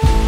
you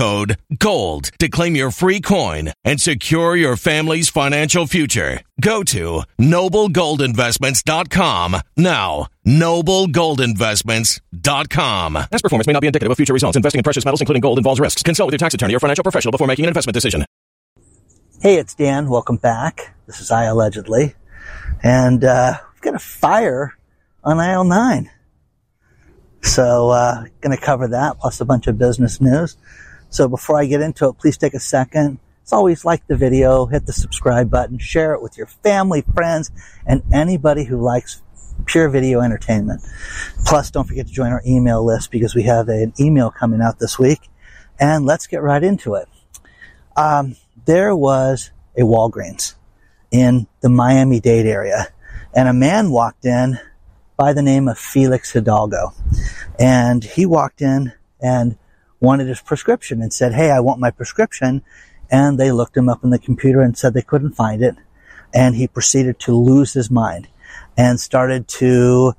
GOLD to claim your free coin and secure your family's financial future. Go to noblegoldinvestments.com now. Noblegoldinvestments.com. Past performance may not be indicative of future results. Investing in precious metals, including gold, involves risks. Consult with your tax attorney or financial professional before making an investment decision. Hey, it's Dan. Welcome back. This is I Allegedly. And uh, we've got a fire on aisle 9. So, uh, going to cover that plus a bunch of business news. So before I get into it, please take a second. As always, like the video, hit the subscribe button, share it with your family, friends, and anybody who likes pure video entertainment. Plus, don't forget to join our email list because we have an email coming out this week. And let's get right into it. Um, there was a Walgreens in the Miami Dade area, and a man walked in by the name of Felix Hidalgo. And he walked in and wanted his prescription and said, Hey, I want my prescription. And they looked him up in the computer and said they couldn't find it. And he proceeded to lose his mind and started to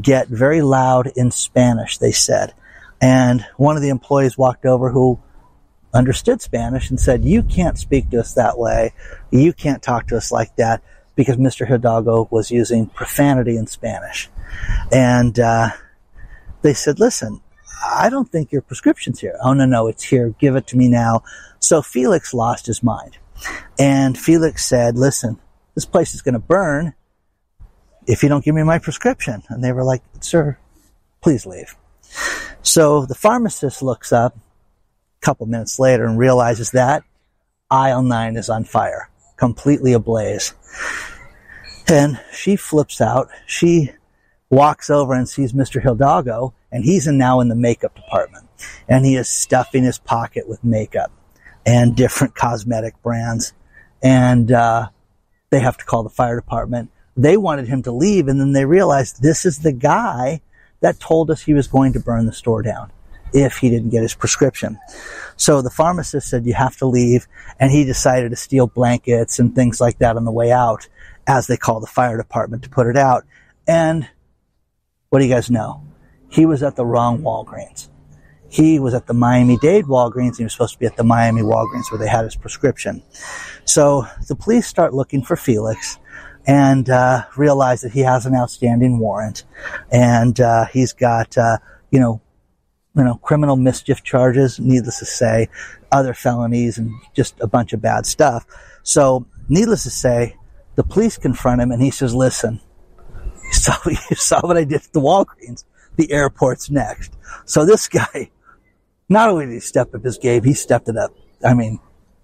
get very loud in Spanish, they said. And one of the employees walked over who understood Spanish and said, You can't speak to us that way. You can't talk to us like that because Mr. Hidalgo was using profanity in Spanish. And uh, they said, Listen, I don't think your prescription's here. Oh, no, no, it's here. Give it to me now. So Felix lost his mind. And Felix said, Listen, this place is going to burn if you don't give me my prescription. And they were like, Sir, please leave. So the pharmacist looks up a couple minutes later and realizes that aisle nine is on fire, completely ablaze. And she flips out. She walks over and sees Mr. Hidalgo, and he's now in the makeup department. And he is stuffing his pocket with makeup and different cosmetic brands. And uh, they have to call the fire department. They wanted him to leave, and then they realized this is the guy that told us he was going to burn the store down. if he didn't get his prescription. So the pharmacist said, you have to leave. And he decided to steal blankets and things like that on the way out, as they call the fire department to put it out. And what do you guys know? He was at the wrong Walgreens. He was at the Miami Dade Walgreens. He was supposed to be at the Miami Walgreens where they had his prescription. So the police start looking for Felix and uh, realize that he has an outstanding warrant, and uh, he's got uh, you know you know criminal mischief charges. Needless to say, other felonies and just a bunch of bad stuff. So needless to say, the police confront him, and he says, "Listen, you saw, you saw what I did at the Walgreens. The airport's next." So this guy not only did he step up his game, he stepped it up. I mean,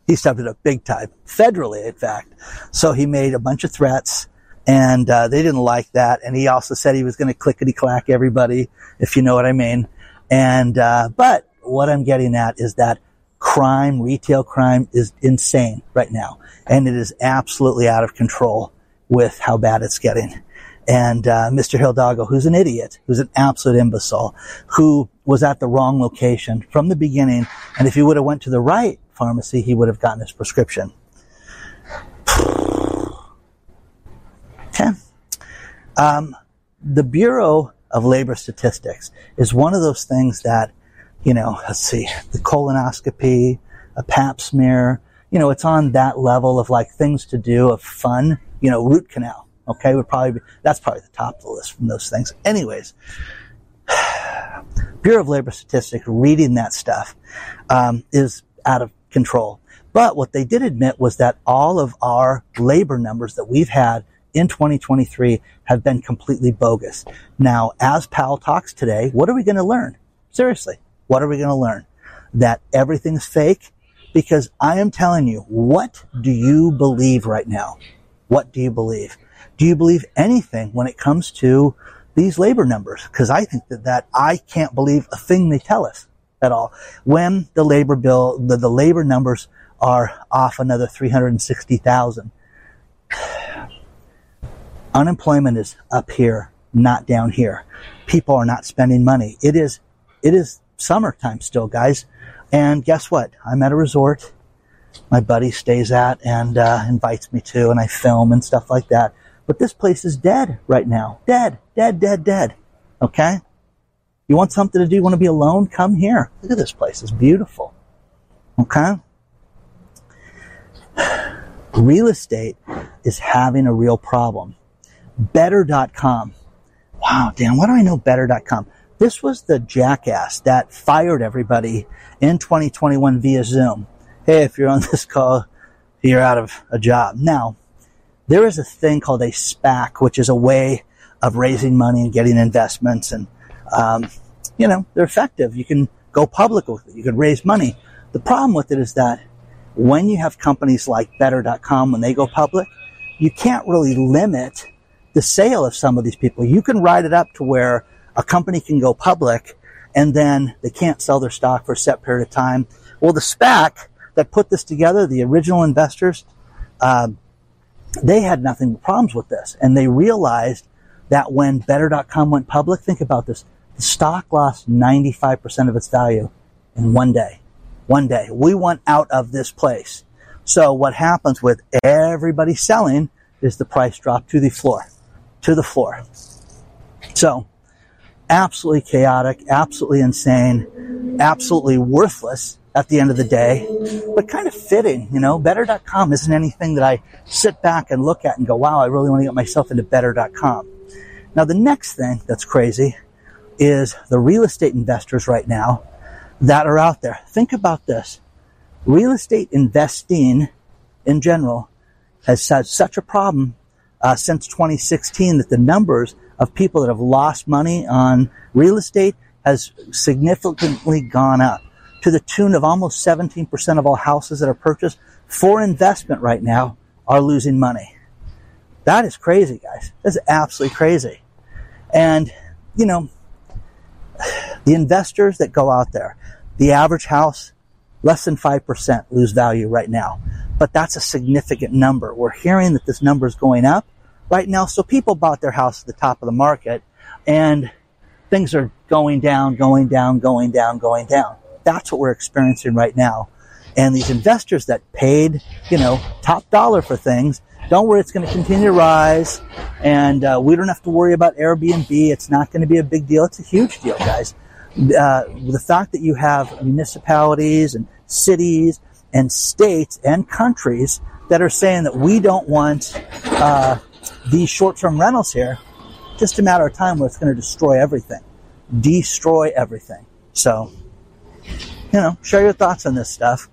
he stepped it up big time, federally, in fact. So he made a bunch of threats, and uh, they didn't like that. And he also said he was going to clickety clack everybody, if you know what I mean. And uh, but what I'm getting at is that crime, retail crime, is insane right now, and it is absolutely out of control with how bad it's getting and uh, Mr. Hidalgo, who's an idiot, who's an absolute imbecile, who was at the wrong location from the beginning. And if he would have went to the right pharmacy, he would have gotten his prescription. okay. Um, the Bureau of Labor Statistics is one of those things that, you know, let's see, the colonoscopy, a pap smear, you know, it's on that level of like things to do of fun, you know, root canal Okay, would probably be, that's probably the top of the list from those things. Anyways, Bureau of Labor Statistics reading that stuff um, is out of control. But what they did admit was that all of our labor numbers that we've had in 2023 have been completely bogus. Now, as Powell talks today, what are we going to learn? Seriously, what are we going to learn? That everything's fake? Because I am telling you, what do you believe right now? What do you believe? Do you believe anything when it comes to these labor numbers? Because I think that, that I can't believe a thing they tell us at all. When the labor bill, the, the labor numbers are off another 360,000. Unemployment is up here, not down here. People are not spending money. It is, it is summertime still, guys. And guess what? I'm at a resort my buddy stays at and uh, invites me to, and I film and stuff like that. But this place is dead right now. Dead, dead, dead, dead. Okay? You want something to do? You want to be alone? Come here. Look at this place. It's beautiful. Okay? Real estate is having a real problem. Better.com. Wow, Dan, why do I know better.com? This was the jackass that fired everybody in 2021 via Zoom. Hey, if you're on this call, you're out of a job. Now, there is a thing called a SPAC, which is a way of raising money and getting investments. And, um, you know, they're effective. You can go public with it. You can raise money. The problem with it is that when you have companies like better.com, when they go public, you can't really limit the sale of some of these people. You can write it up to where a company can go public and then they can't sell their stock for a set period of time. Well, the SPAC that put this together, the original investors, uh, they had nothing but problems with this. And they realized that when Better.com went public, think about this, the stock lost 95% of its value in one day. One day. We went out of this place. So what happens with everybody selling is the price drop to the floor. To the floor. So, absolutely chaotic, absolutely insane, absolutely worthless at the end of the day, but kind of fitting, you know, better.com isn't anything that I sit back and look at and go, wow, I really want to get myself into better.com. Now, the next thing that's crazy is the real estate investors right now that are out there. Think about this. Real estate investing in general has had such a problem uh, since 2016 that the numbers of people that have lost money on real estate has significantly gone up to the tune of almost 17% of all houses that are purchased for investment right now are losing money. That is crazy, guys. That's absolutely crazy. And, you know, the investors that go out there, the average house, less than 5% lose value right now. But that's a significant number. We're hearing that this number is going up right now. So people bought their house at the top of the market and things are going down, going down, going down, going down. That's what we're experiencing right now. And these investors that paid, you know, top dollar for things, don't worry, it's going to continue to rise. And uh, we don't have to worry about Airbnb. It's not going to be a big deal. It's a huge deal, guys. Uh, the fact that you have municipalities and cities and states and countries that are saying that we don't want uh, these short-term rentals here, just a matter of time where it's going to destroy everything, destroy everything. So, you know, share your thoughts on this stuff.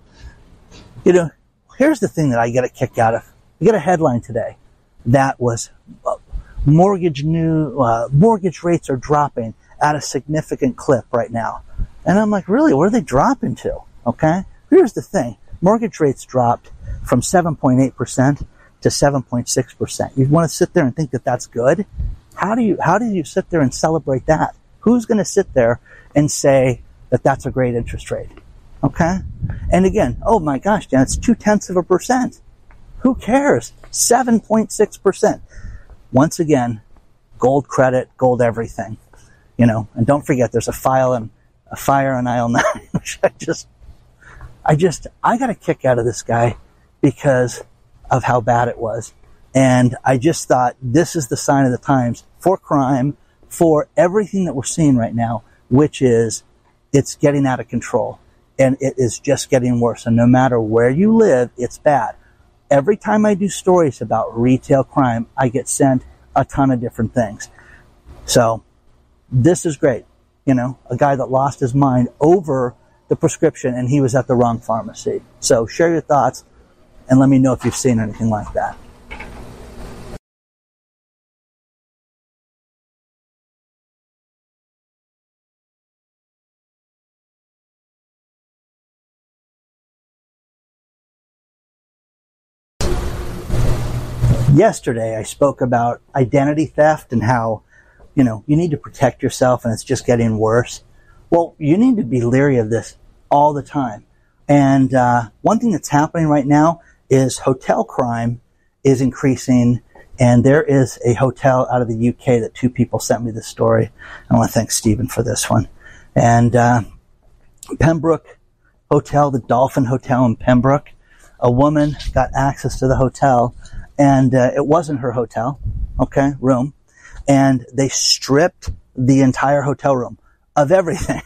You know, here's the thing that I get a kick out of. I get a headline today that was uh, mortgage new uh, mortgage rates are dropping at a significant clip right now, and I'm like, really, where are they dropping to? Okay, here's the thing: mortgage rates dropped from 7.8% to 7.6%. You want to sit there and think that that's good? How do you, how do you sit there and celebrate that? Who's going to sit there and say that that's a great interest rate? Okay? And again, oh my gosh, Dan, it's two tenths of a percent. Who cares? 7.6%. Once again, gold credit, gold everything. You know, and don't forget there's a file and a fire on aisle nine, which I just, I just, I got a kick out of this guy because of how bad it was. And I just thought this is the sign of the times for crime, for everything that we're seeing right now, which is it's getting out of control and it is just getting worse. And no matter where you live, it's bad. Every time I do stories about retail crime, I get sent a ton of different things. So this is great. You know, a guy that lost his mind over the prescription and he was at the wrong pharmacy. So share your thoughts and let me know if you've seen anything like that. Yesterday, I spoke about identity theft and how, you know, you need to protect yourself and it's just getting worse. Well, you need to be leery of this all the time. And uh, one thing that's happening right now is hotel crime is increasing. And there is a hotel out of the UK that two people sent me this story. I want to thank Stephen for this one. And uh, Pembroke Hotel, the Dolphin Hotel in Pembroke, a woman got access to the hotel, and uh, it wasn't her hotel, okay, room, and they stripped the entire hotel room of everything,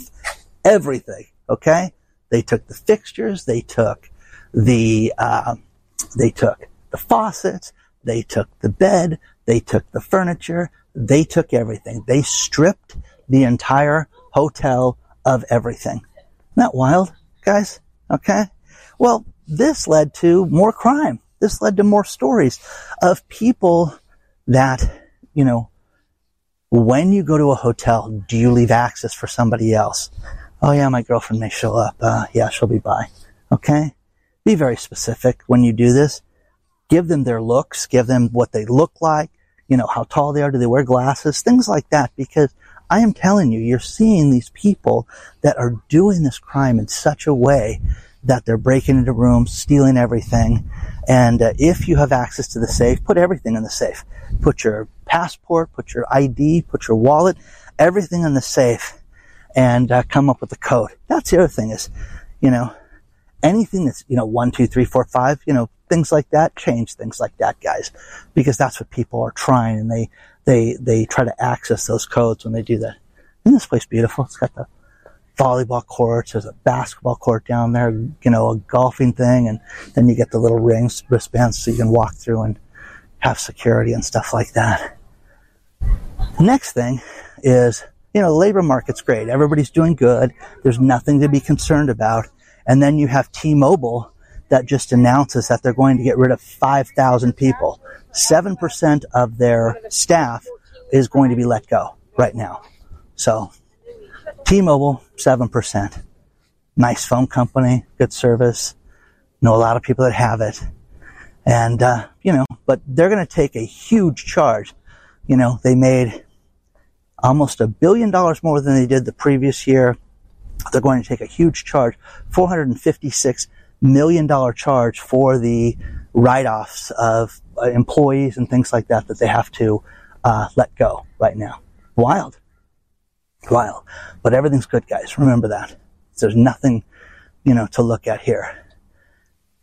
everything, okay. They took the fixtures, they took the uh, they took the faucets, they took the bed, they took the furniture, they took everything. They stripped the entire hotel of everything. Isn't that wild, guys? Okay. Well, this led to more crime. This led to more stories of people that, you know, when you go to a hotel, do you leave access for somebody else? Oh yeah, my girlfriend may show up. Uh, yeah, she'll be by. Okay. Be very specific when you do this. Give them their looks, give them what they look like, you know, how tall they are, do they wear glasses, things like that, because I am telling you, you're seeing these people that are doing this crime in such a way that they're breaking into rooms, stealing everything. And uh, if you have access to the safe, put everything in the safe. Put your passport, put your ID, put your wallet, everything in the safe and uh, come up with a code. That's the other thing is, you know, anything that's, you know, one, two, three, four, five, you know, things like that, change things like that, guys, because that's what people are trying and they, they, they try to access those codes when they do that. Isn't this place beautiful? It's got the volleyball courts, there's a basketball court down there, you know, a golfing thing, and then you get the little rings, wristbands so you can walk through and have security and stuff like that. Next thing is, you know, the labor market's great. Everybody's doing good. There's nothing to be concerned about. And then you have T-Mobile that just announces that they're going to get rid of 5,000 people. 7% of their staff is going to be let go right now. So T-Mobile, 7%. Nice phone company, good service. Know a lot of people that have it. And, uh, you know, but they're going to take a huge charge. You know, they made almost a billion dollars more than they did the previous year they're going to take a huge charge, $456 million charge for the write-offs of uh, employees and things like that that they have to uh, let go right now. Wild. While, but everything's good, guys. Remember that. There's nothing, you know, to look at here.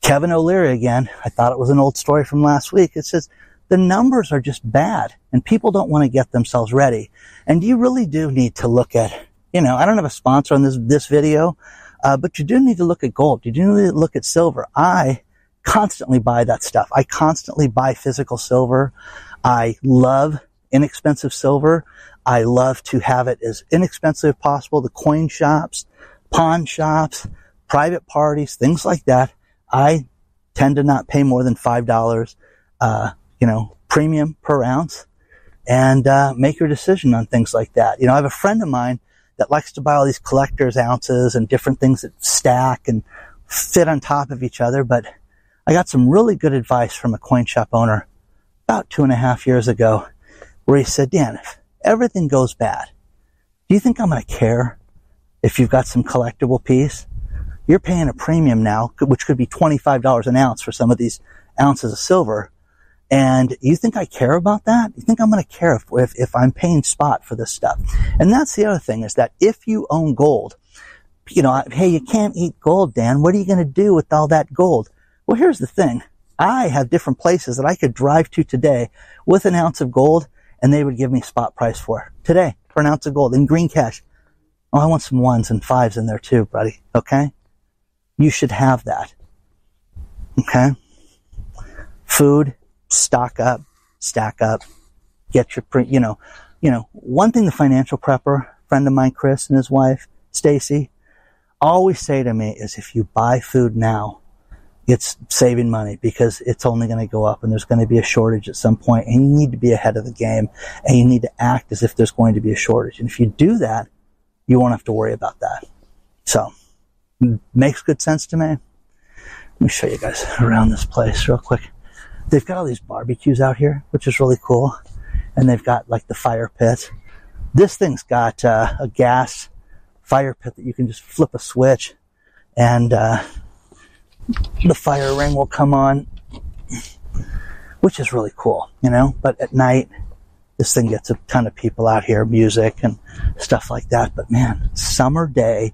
Kevin O'Leary again. I thought it was an old story from last week. It says the numbers are just bad and people don't want to get themselves ready. And you really do need to look at, you know, I don't have a sponsor on this, this video, uh, but you do need to look at gold. You do need to look at silver. I constantly buy that stuff. I constantly buy physical silver. I love inexpensive silver. I love to have it as inexpensive as possible. The coin shops, pawn shops, private parties, things like that. I tend to not pay more than five dollars, uh, you know, premium per ounce, and uh, make your decision on things like that. You know, I have a friend of mine that likes to buy all these collector's ounces and different things that stack and fit on top of each other. But I got some really good advice from a coin shop owner about two and a half years ago, where he said, "Dan, if everything goes bad, do you think I'm going to care if you've got some collectible piece?" you're paying a premium now, which could be $25 an ounce for some of these ounces of silver. And you think I care about that? You think I'm going to care if, if, if, I'm paying spot for this stuff? And that's the other thing is that if you own gold, you know, hey, you can't eat gold, Dan. What are you going to do with all that gold? Well, here's the thing. I have different places that I could drive to today with an ounce of gold and they would give me spot price for today for an ounce of gold in green cash. Oh, I want some ones and fives in there too, buddy. Okay you should have that. Okay? Food, stock up, stack up, get your, you know, you know, one thing the financial prepper, friend of mine, Chris and his wife, Stacy, always say to me is if you buy food now, it's saving money because it's only going to go up and there's going to be a shortage at some point and you need to be ahead of the game and you need to act as if there's going to be a shortage. And if you do that, you won't have to worry about that. So, makes good sense to me. Let me show you guys around this place real quick. They've got all these barbecues out here, which is really cool. And they've got like the fire pit. This thing's got uh, a gas fire pit that you can just flip a switch and uh, the fire ring will come on, which is really cool, you know. But at night, this thing gets a ton of people out here, music and stuff like that. But man, summer day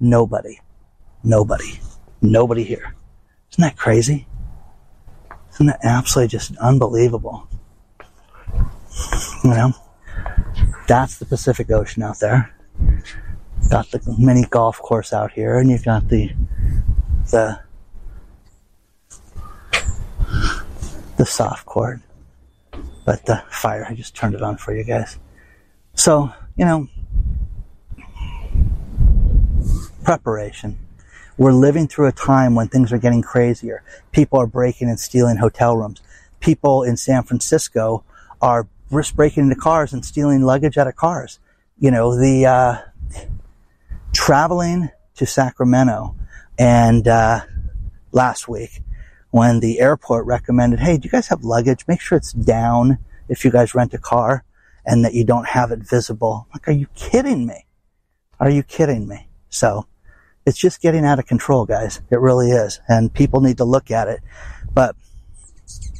Nobody. Nobody. Nobody here. Isn't that crazy? Isn't that absolutely just unbelievable? You know? That's the Pacific Ocean out there. Got the mini golf course out here, and you've got the the the soft cord. But the fire, I just turned it on for you guys. So, you know, preparation. We're living through a time when things are getting crazier. People are breaking and stealing hotel rooms. People in San Francisco are risk breaking into cars and stealing luggage out of cars. You know, the uh, traveling to Sacramento and uh, last week when the airport recommended, hey, do you guys have luggage? Make sure it's down if you guys rent a car and that you don't have it visible. Like, are you kidding me? Are you kidding me? So it's just getting out of control, guys. It really is. And people need to look at it. But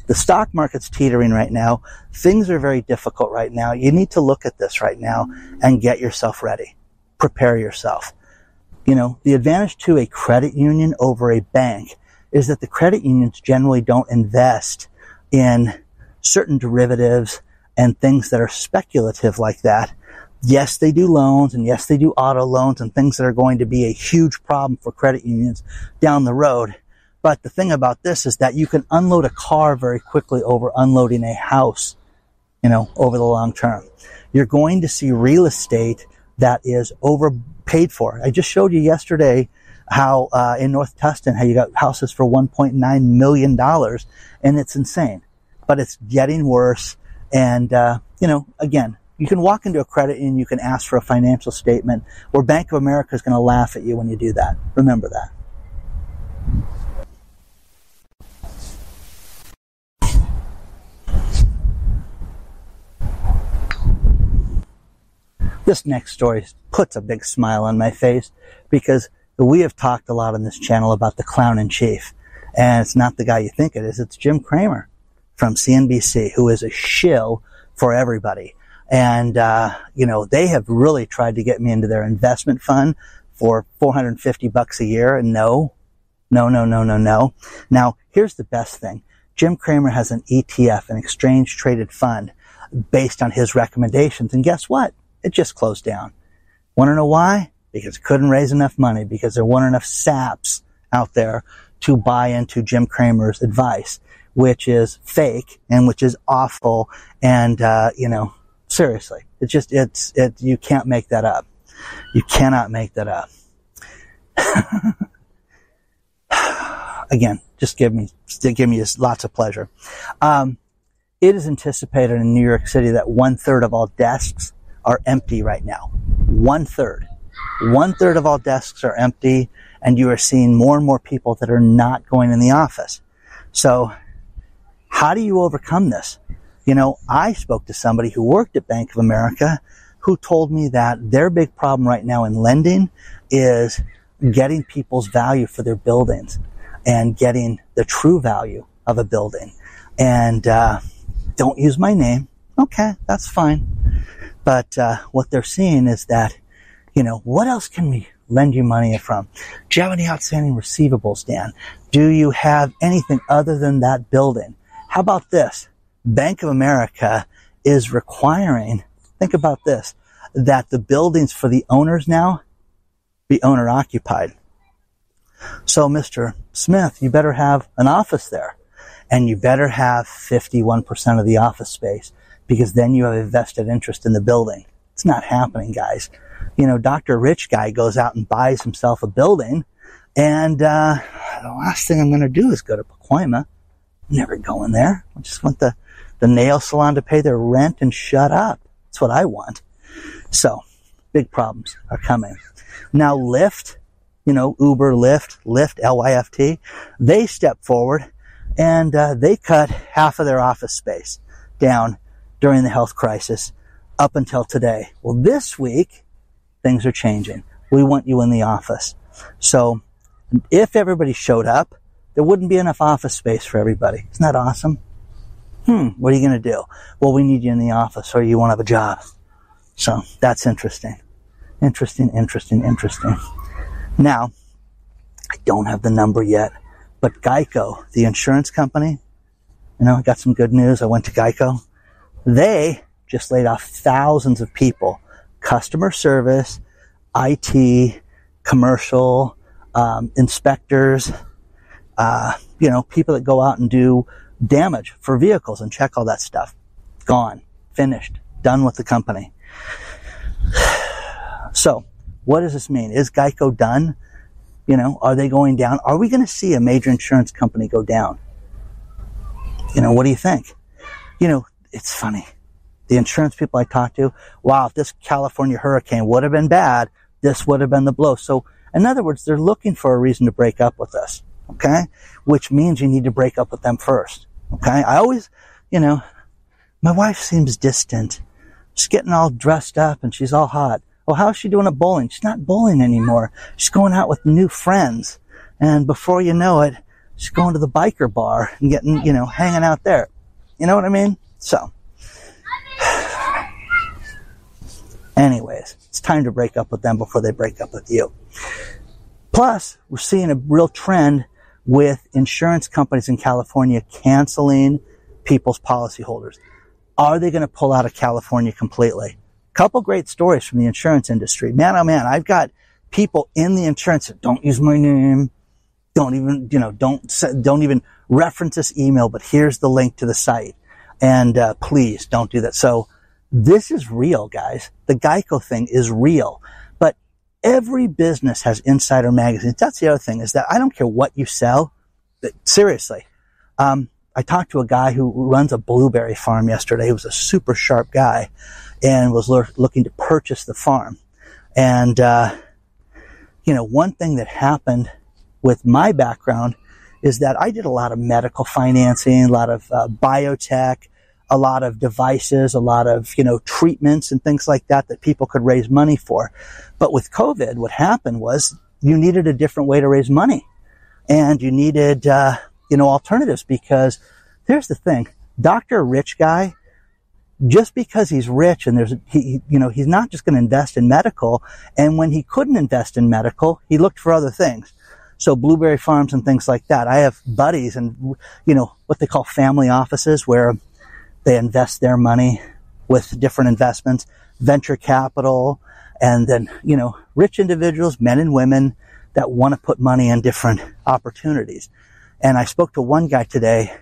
the stock market's teetering right now. Things are very difficult right now. You need to look at this right now and get yourself ready. Prepare yourself. You know, the advantage to a credit union over a bank is that the credit unions generally don't invest in certain derivatives and things that are speculative like that. Yes, they do loans and yes, they do auto loans and things that are going to be a huge problem for credit unions down the road. But the thing about this is that you can unload a car very quickly over unloading a house, you know, over the long term. You're going to see real estate that is overpaid for. I just showed you yesterday how uh, in North Tustin, how you got houses for 1.9 million dollars, and it's insane. But it's getting worse. And uh, you know, again, you can walk into a credit union, you can ask for a financial statement, where Bank of America is going to laugh at you when you do that. Remember that. This next story puts a big smile on my face because we have talked a lot on this channel about the clown in chief. And it's not the guy you think it is. It's Jim Cramer from CNBC, who is a shill for everybody. And, uh, you know, they have really tried to get me into their investment fund for 450 bucks a year. And no, no, no, no, no, no. Now, here's the best thing. Jim Cramer has an ETF, an exchange traded fund based on his recommendations. And guess what? It just closed down. Want to know why? Because it couldn't raise enough money because there weren't enough saps out there to buy into Jim Cramer's advice, which is fake and which is awful. And, uh, you know, seriously, it's just, it's, it, you can't make that up. You cannot make that up. Again, just give me, give me lots of pleasure. Um, it is anticipated in New York City that one third of all desks are empty right now. One third. One third of all desks are empty, and you are seeing more and more people that are not going in the office. So, how do you overcome this? You know, I spoke to somebody who worked at Bank of America who told me that their big problem right now in lending is getting people's value for their buildings and getting the true value of a building. And uh, don't use my name. Okay, that's fine. But uh, what they're seeing is that, you know, what else can we lend you money from? Do you have any outstanding receivables, Dan? Do you have anything other than that building? How about this? Bank of America is requiring, think about this, that the buildings for the owners now be owner occupied. So, Mr. Smith, you better have an office there and you better have 51% of the office space because then you have a vested interest in the building. It's not happening, guys. You know, Dr. Rich guy goes out and buys himself a building, and uh, the last thing I'm going to do is go to Pacoima. Never going there. I just want the, the nail salon to pay their rent and shut up. That's what I want. So, big problems are coming. Now, Lyft, you know, Uber, Lyft, Lyft, L-Y-F-T, they step forward and uh, they cut half of their office space down during the health crisis up until today. Well, this week, things are changing. We want you in the office. So if everybody showed up, there wouldn't be enough office space for everybody. Isn't that awesome? Hmm, what are you going to do? Well, we need you in the office or you won't have a job. So that's interesting. Interesting, interesting, interesting. Now, I don't have the number yet, but Geico, the insurance company, you know, I got some good news. I went to Geico. They just laid off thousands of people, customer service, IT, commercial, um, inspectors, uh, you know, people that go out and do damage for vehicles and check all that stuff. Gone, finished, done with the company. So, what does this mean? Is Geico done? You know, are they going down? Are we going to see a major insurance company go down? You know, what do you think? You know, it's funny. The insurance people I talk to, wow, if this California hurricane would have been bad, this would have been the blow. So, in other words, they're looking for a reason to break up with us. Okay. Which means you need to break up with them first. Okay. I always, you know, my wife seems distant. She's getting all dressed up and she's all hot. Oh, how's she doing at bowling? She's not bowling anymore. She's going out with new friends. And before you know it, she's going to the biker bar and getting, you know, hanging out there. You know what I mean? So, anyways, it's time to break up with them before they break up with you. Plus, we're seeing a real trend with insurance companies in California canceling people's policyholders. Are they going to pull out of California completely? Couple great stories from the insurance industry. Man, oh man, I've got people in the insurance that don't use my name, don't even, you know, don't, don't even reference this email, but here's the link to the site. And, uh, please don't do that. So this is real, guys. The Geico thing is real. Every business has insider magazines. That's the other thing is that I don't care what you sell. Seriously. Um, I talked to a guy who runs a blueberry farm yesterday. He was a super sharp guy and was looking to purchase the farm. And, uh, you know, one thing that happened with my background is that I did a lot of medical financing, a lot of uh, biotech, a lot of devices, a lot of, you know, treatments and things like that that people could raise money for. But with COVID, what happened was you needed a different way to raise money and you needed, uh, you know, alternatives because here's the thing. Dr. Rich guy, just because he's rich and there's, he, you know, he's not just going to invest in medical. And when he couldn't invest in medical, he looked for other things. So blueberry farms and things like that. I have buddies and, you know, what they call family offices where they invest their money with different investments, venture capital, and then, you know, rich individuals, men and women that want to put money in different opportunities. And I spoke to one guy today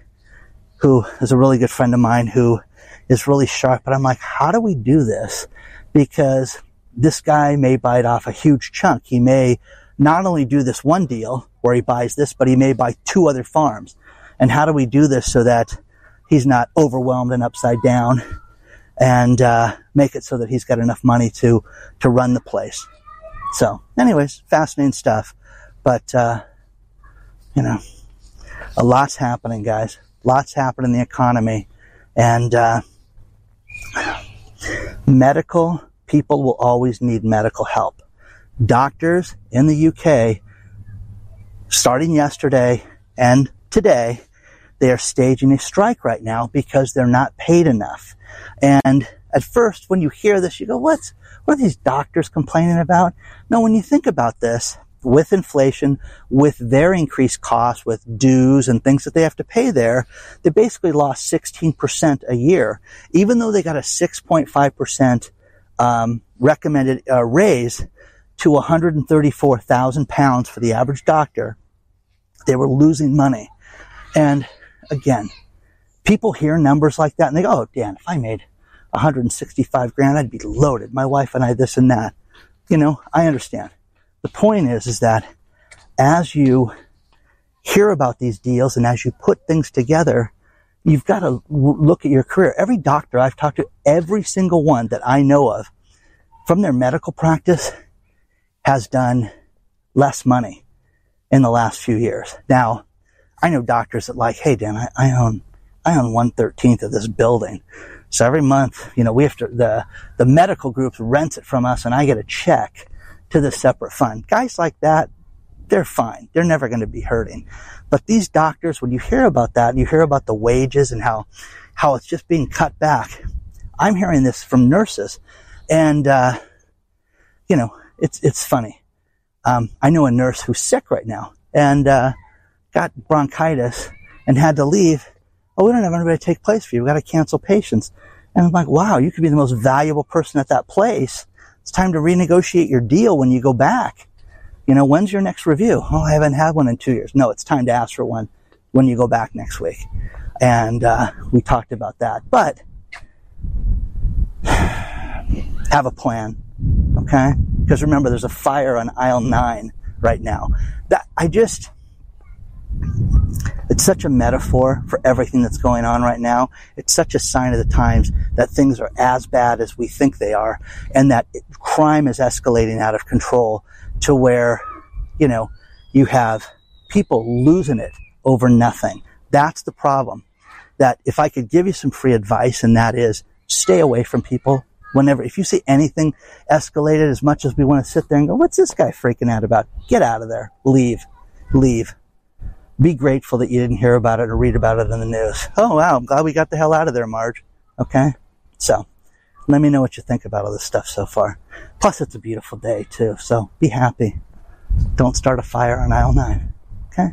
who is a really good friend of mine who is really sharp. But I'm like, how do we do this? Because this guy may bite off a huge chunk. He may not only do this one deal where he buys this, but he may buy two other farms. And how do we do this so that he's not overwhelmed and upside down and uh, make it so that he's got enough money to to run the place? So, anyways, fascinating stuff. But uh, you know, a lot's happening, guys. Lots happening in the economy, and uh, medical people will always need medical help. Doctors in the UK, starting yesterday and today, they are staging a strike right now because they're not paid enough. And at first, when you hear this, you go, what's, what are these doctors complaining about? No, when you think about this, with inflation, with their increased costs, with dues and things that they have to pay there, they basically lost 16% a year. Even though they got a 6.5% um, recommended uh, raise to 134,000 pounds for the average doctor, they were losing money. And again, people hear numbers like that and they go, oh, Dan, if I made 165 grand, I'd be loaded. My wife and I, this and that. You know, I understand. The point is, is that as you hear about these deals and as you put things together, you've got to look at your career. Every doctor I've talked to, every single one that I know of from their medical practice has done less money in the last few years. Now, I know doctors that like, hey, Dan, I, I own, I own one thirteenth of this building. So every month, you know, we have to, the, the medical group rents it from us and I get a check to the separate fund. Guys like that, they're fine. They're never going to be hurting. But these doctors, when you hear about that, you hear about the wages and how, how it's just being cut back. I'm hearing this from nurses and, uh, you know, it's, it's funny. Um, I know a nurse who's sick right now and, uh, got bronchitis and had to leave. Oh, we don't have anybody to take place for you. We've got to cancel patients. And I'm like, wow, you could be the most valuable person at that place it's time to renegotiate your deal when you go back. You know, when's your next review? Oh, I haven't had one in two years. No, it's time to ask for one when you go back next week. And uh, we talked about that. But have a plan. Okay? Because remember, there's a fire on aisle nine right now. That I just, it's such a metaphor for everything that's going on right now. It's such a sign of the times that things are as bad as we think they are and that crime is escalating out of control to where, you know, you have people losing it over nothing. That's the problem. That if I could give you some free advice and that is stay away from people whenever, if you see anything escalated as much as we want to sit there and go, what's this guy freaking out about? Get out of there. Leave. Leave be grateful that you didn't hear about it or read about it in the news. Oh, wow. I'm glad we got the hell out of there, Marge. Okay. So let me know what you think about all this stuff so far. Plus, it's a beautiful day, too. So be happy. Don't start a fire on aisle nine. Okay.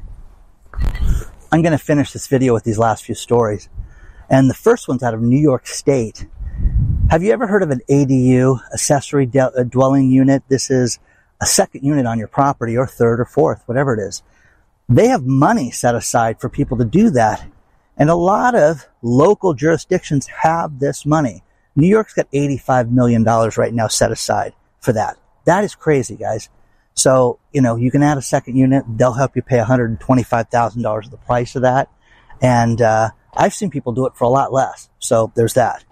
I'm going to finish this video with these last few stories. And the first one's out of New York State. Have you ever heard of an ADU, accessory de- uh, dwelling unit? This is a second unit on your property or third or fourth, whatever it is. They have money set aside for people to do that. And a lot of local jurisdictions have this money. New York's got $85 million right now set aside for that. That is crazy, guys. So, you know, you can add a second unit. They'll help you pay $125,000 of the price of that. And, uh, I've seen people do it for a lot less. So there's that.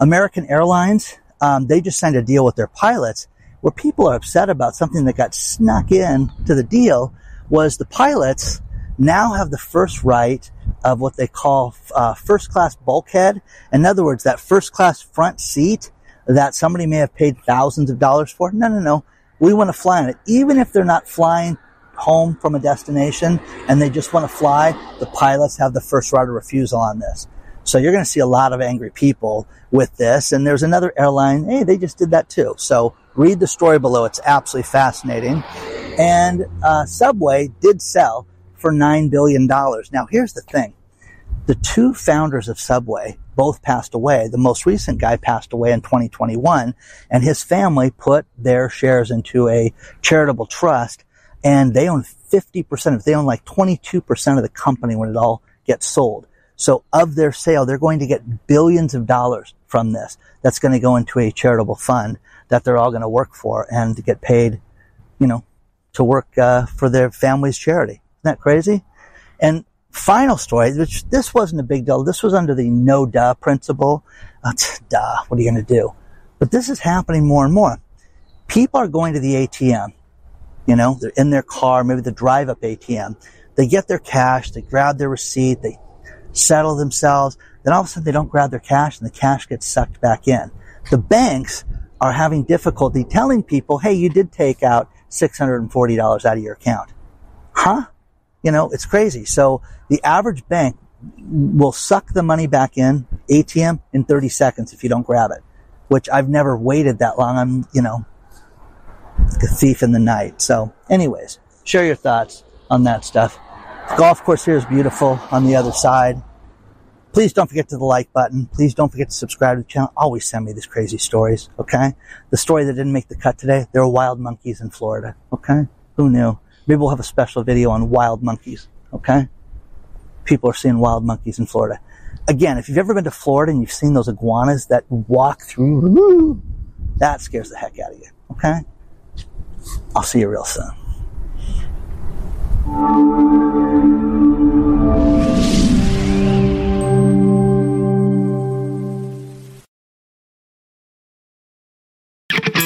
American Airlines, um, they just signed a deal with their pilots where people are upset about something that got snuck in to the deal was the pilots now have the first right of what they call uh, first class bulkhead. In other words, that first class front seat that somebody may have paid thousands of dollars for. No, no, no. We want to fly on it. Even if they're not flying home from a destination and they just want to fly, the pilots have the first right of refusal on this. So you're going to see a lot of angry people with this. And there's another airline. Hey, they just did that too. So read the story below. It's absolutely fascinating. And uh, Subway did sell for $9 billion. Now, here's the thing. The two founders of Subway both passed away. The most recent guy passed away in 2021 and his family put their shares into a charitable trust and they own 50% of. They own like 22% of the company when it all gets sold. So of their sale, they're going to get billions of dollars from this. That's going to go into a charitable fund that they're all going to work for and get paid, you know, to work uh, for their family's charity. Isn't that crazy? And final story, which this wasn't a big deal. This was under the no duh principle. Uh, duh, what are you going to do? But this is happening more and more. People are going to the ATM. You know, they're in their car, maybe the drive up ATM. They get their cash, they grab their receipt, they settle themselves. Then all of a sudden they don't grab their cash and the cash gets sucked back in. The banks are having difficulty telling people, hey, you did take out $640 out of your account. Huh? You know, it's crazy. So the average bank will suck the money back in ATM in 30 seconds if you don't grab it, which I've never waited that long. I'm, you know, a thief in the night. So anyways, share your thoughts on that stuff. The golf course here is beautiful on the other side. Please don't forget to the like button. Please don't forget to subscribe to the channel. Always send me these crazy stories, okay? The story that didn't make the cut today, there are wild monkeys in Florida, okay? Who knew? Maybe we'll have a special video on wild monkeys, okay? People are seeing wild monkeys in Florida. Again, if you've ever been to Florida and you've seen those iguanas that walk through, that scares the heck out of you, okay? I'll see you real soon.